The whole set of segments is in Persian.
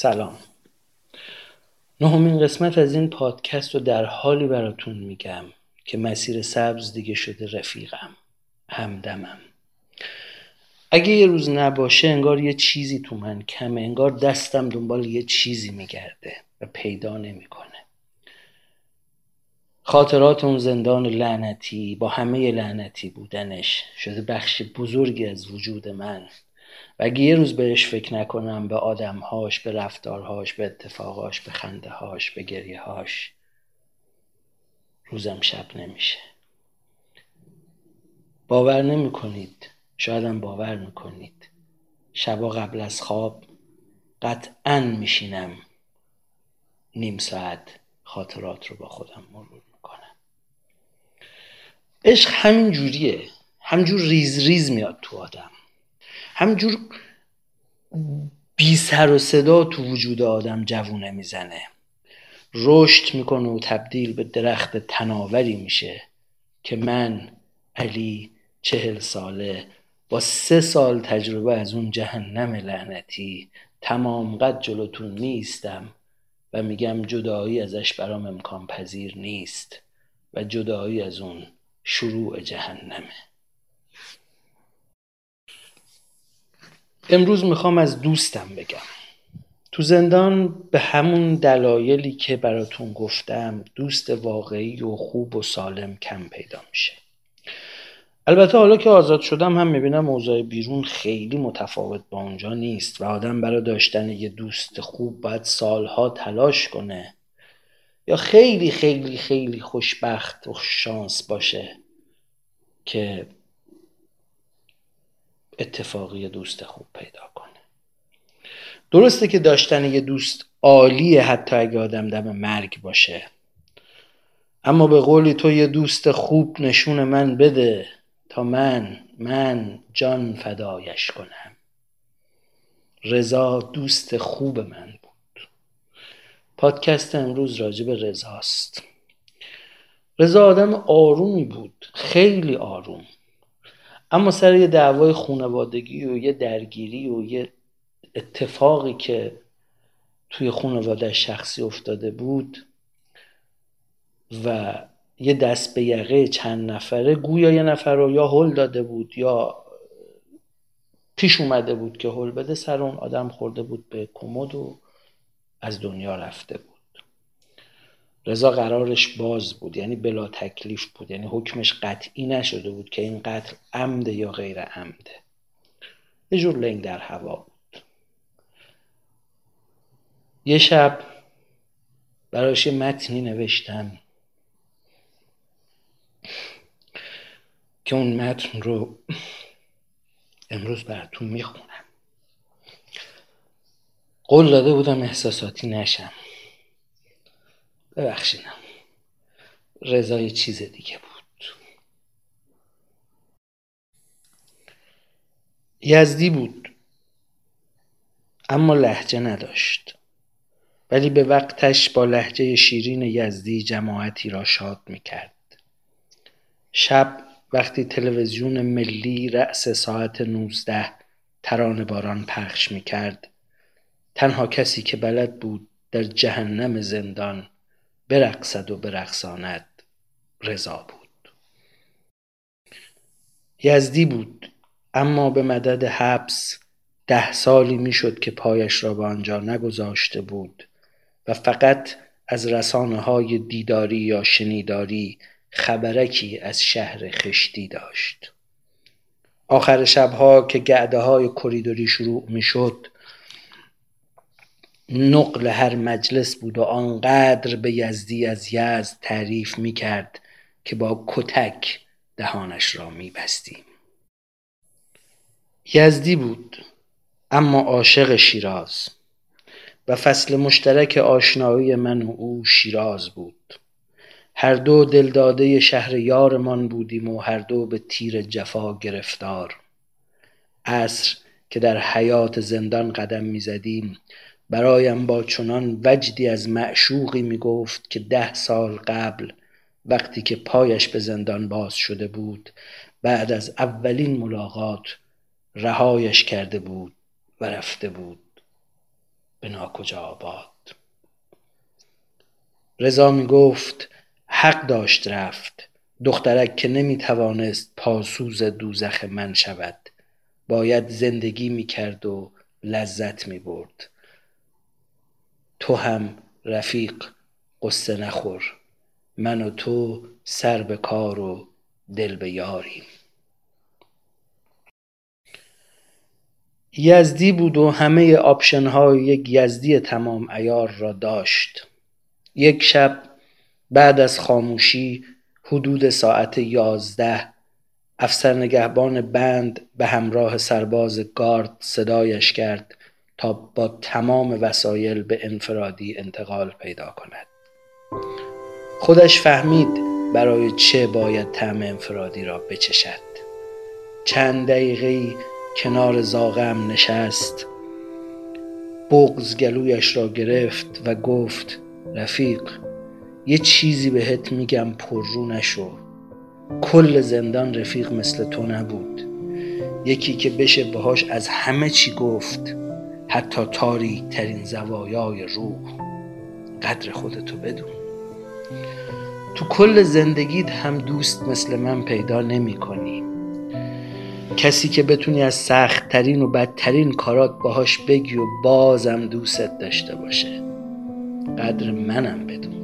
سلام. نهمین قسمت از این پادکست رو در حالی براتون میگم که مسیر سبز دیگه شده رفیقم همدمم. اگه یه روز نباشه انگار یه چیزی تو من کمه انگار دستم دنبال یه چیزی میگرده و پیدا نمی‌کنه. خاطرات اون زندان لعنتی با همه لعنتی بودنش شده بخش بزرگی از وجود من. و اگه یه روز بهش فکر نکنم به آدمهاش به رفتارهاش به اتفاقاش به خنده هاش به گریه هاش روزم شب نمیشه. باور نمی کنید شایدم باور می‌کنید. شبا قبل از خواب قطعا میشینم. نیم ساعت خاطرات رو با خودم مرور می‌کنم. عشق همین جوریه. همجور ریز ریز میاد تو آدم. همجور بی سر و صدا تو وجود آدم جوونه می‌زنه. رشد می‌کنه و تبدیل به درخت تناوری میشه که من علی چهل ساله با سه سال تجربه از اون جهنم لعنتی تمام قد جلوتون نیستم و میگم جدایی ازش برام امکان پذیر نیست و جدایی از اون شروع جهنمه. امروز می‌خوام از دوستم بگم. تو زندان به همون دلایلی که براتون گفتم دوست واقعی و خوب و سالم کم پیدا میشه. البته حالا که آزاد شدم هم می‌بینم اوضاع بیرون خیلی متفاوت با اونجا نیست و آدم برای داشتن یه دوست خوب باید سالها تلاش کنه یا خیلی خیلی خیلی خوشبخت و شانس باشه که اتفاقی دوست خوب پیدا کنه. درسته که داشتن یه دوست عالیه حتی اگه آدم دم مرگ باشه. اما به قولی تو یه دوست خوب نشون من بده تا من من جان فدایش کنم. رضا دوست خوب من بود. پادکست امروز راجع به رضاست. رضا آدم آرومی بود خیلی آروم. اما سر یه دعوای خونوادگی و یه درگیری و یه اتفاقی که توی خانواده شخصی افتاده بود و یه دست به یقه چند نفره گویا یه نفر رو یا هل داده بود یا پیش اومده بود که هل بده سر اون آدم خورده بود به کمد و از دنیا رفته بود. رضا قرارش باز بود یعنی بلا تکلیف بود یعنی حکمش قطعی نشده بود که این قتل عمده یا غیر عمده. یه جور لنگ در هوا بود. یه شب براش یه متنی نوشتم که اون متن رو امروز براتون می‌خونم. قول داده بودم احساساتی نشم. ببخشینم رضا یه چیز دیگه بود. یزدی بود. اما لحجه نداشت. ولی به وقتش با لحجه شیرین یزدی جماعتی را شاد می‌کرد. شب وقتی تلویزیون ملی رأس ساعت نوزده ترانه باران پخش می‌کرد تنها کسی که بلد بود در جهنم زندان برقصد و برقصاند. رضا بود. یزدی بود اما به مدد حبس ده سالی می‌شد که پایش را به آنجا نگذاشته بود و فقط از رسانه های دیداری یا شنیداری خبرکی از شهر خشتی داشت. آخر شبها که گعده های کریدوری شروع می شد نقل هر مجلس بود و آنقدر به یزدی از یزد تعریف می کرد که با کتک دهانش را می بستیم. یزدی بود اما عاشق شیراز و فصل مشترک آشنایی من و او شیراز بود هر دو دلداده شهر یارمان بودیم و هر دو به تیر جفا گرفتار عصر که در حیات زندان قدم می‌زدیم برایم با چنان وجدی از معشوقی می گفت که ده سال قبل وقتی که پایش به زندان باز شده بود بعد از اولین ملاقات رهایش کرده بود و رفته بود. به به ناکجا آباد. رضا می گفت حق داشت رفت. دخترک که نمی توانست پاسوز دوزخ من شود باید زندگی می کرد و لذت می برد تو هم رفیق قصه نخور من و تو سر به کار و دل به یاریم. یزدی بود و همه آپشن های یک یزدی تمام ایار را داشت. یک شب بعد از خاموشی حدود ساعت یازده افسر نگهبان بند به همراه سرباز گارد صدایش کرد. تا با تمام وسایل به انفرادی انتقال پیدا کند. خودش فهمید برای چه باید طعم انفرادی را بچشد. چند دقیقه کنار زاغم نشست بغز گلویش را گرفت و گفت رفیق یه چیزی بهت میگم پررو نشو. کل زندان رفیق مثل تو نبود. یکی که بشه باهاش از همه چی گفت حتی تاریک ترین زوایای روح قدر خودتو بدون. تو کل زندگیت هم دوست مثل من پیدا نمی کنی کسی که بتونی از سختترین و بدترین کارات باهاش بگی و بازم دوستت داشته باشه. قدر منم بدون.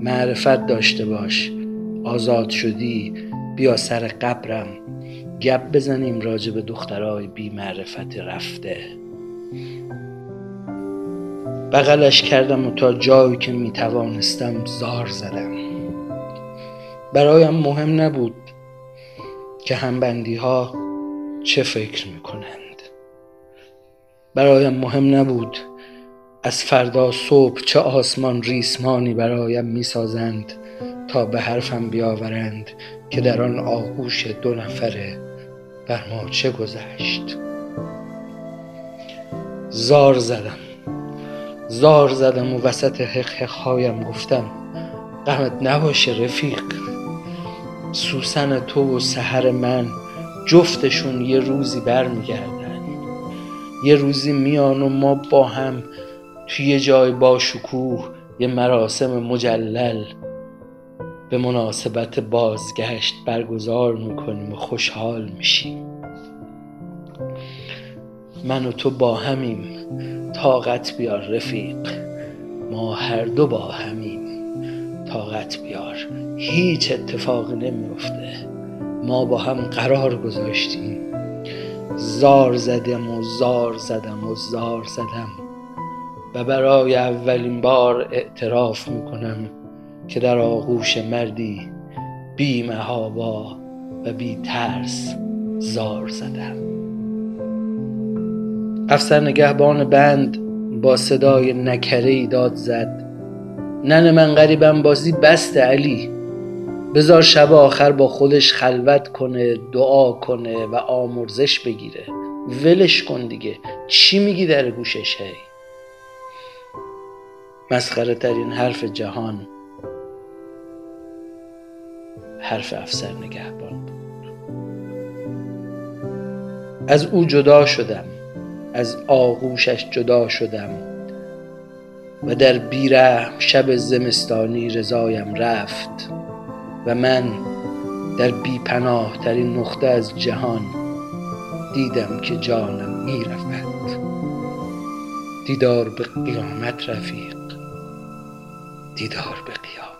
معرفت داشته باش. آزاد شدی بیا سر قبرم. گپ بزنیم راجع به دخترای بی معرفت رفته. بغلش کردم و تا جایی که می توانستم زار زدم. برایم مهم نبود که همبندی ها چه فکر می کنند برایم مهم نبود از فردا صبح چه آسمان ریسمانی برایم می‌سازند تا به حرفم بیاورند که در آن آغوش دو نفره بر ما چه گذشت. زار زدم. زار زدم و وسط هایم گفتم غمت نباشه رفیق. سوسن تو و سحر من جفتشون یه روزی برمیگردن. یه روزی میان و ما با هم توی یه جای با شکوه یه مراسم مجلل. به مناسبت بازگشت برگزار می‌کنیم و خوشحال میشیم. من و تو با همیم. طاقت بیار رفیق ما هر دو با همیم. طاقت بیار هیچ اتفاقی نمیفته ما با هم قرار گذاشتیم. زار زدم و زار زدم و زار زدم. و برای اولین بار اعتراف می‌کنم که در آغوش مردی بی محابا و بی ترس زار زدم. افسر نگهبان بند با صدای نکره داد زد. نن من غریبم بازی بست علی. بزار شب آخر با خودش خلوت کنه دعا کنه و آمرزش بگیره. ولش کن دیگه چی میگی در گوشش هی؟ مسخره ترین حرف جهان حرف افسر نگهبان بود. از او جدا شدم. از آغوشش جدا شدم و در بیره شب زمستانی رضایم رفت و من در بی پناه ترین نقطه از جهان دیدم که جانم می رفت دیدار به قیامت رفیق. دیدار به قیامت.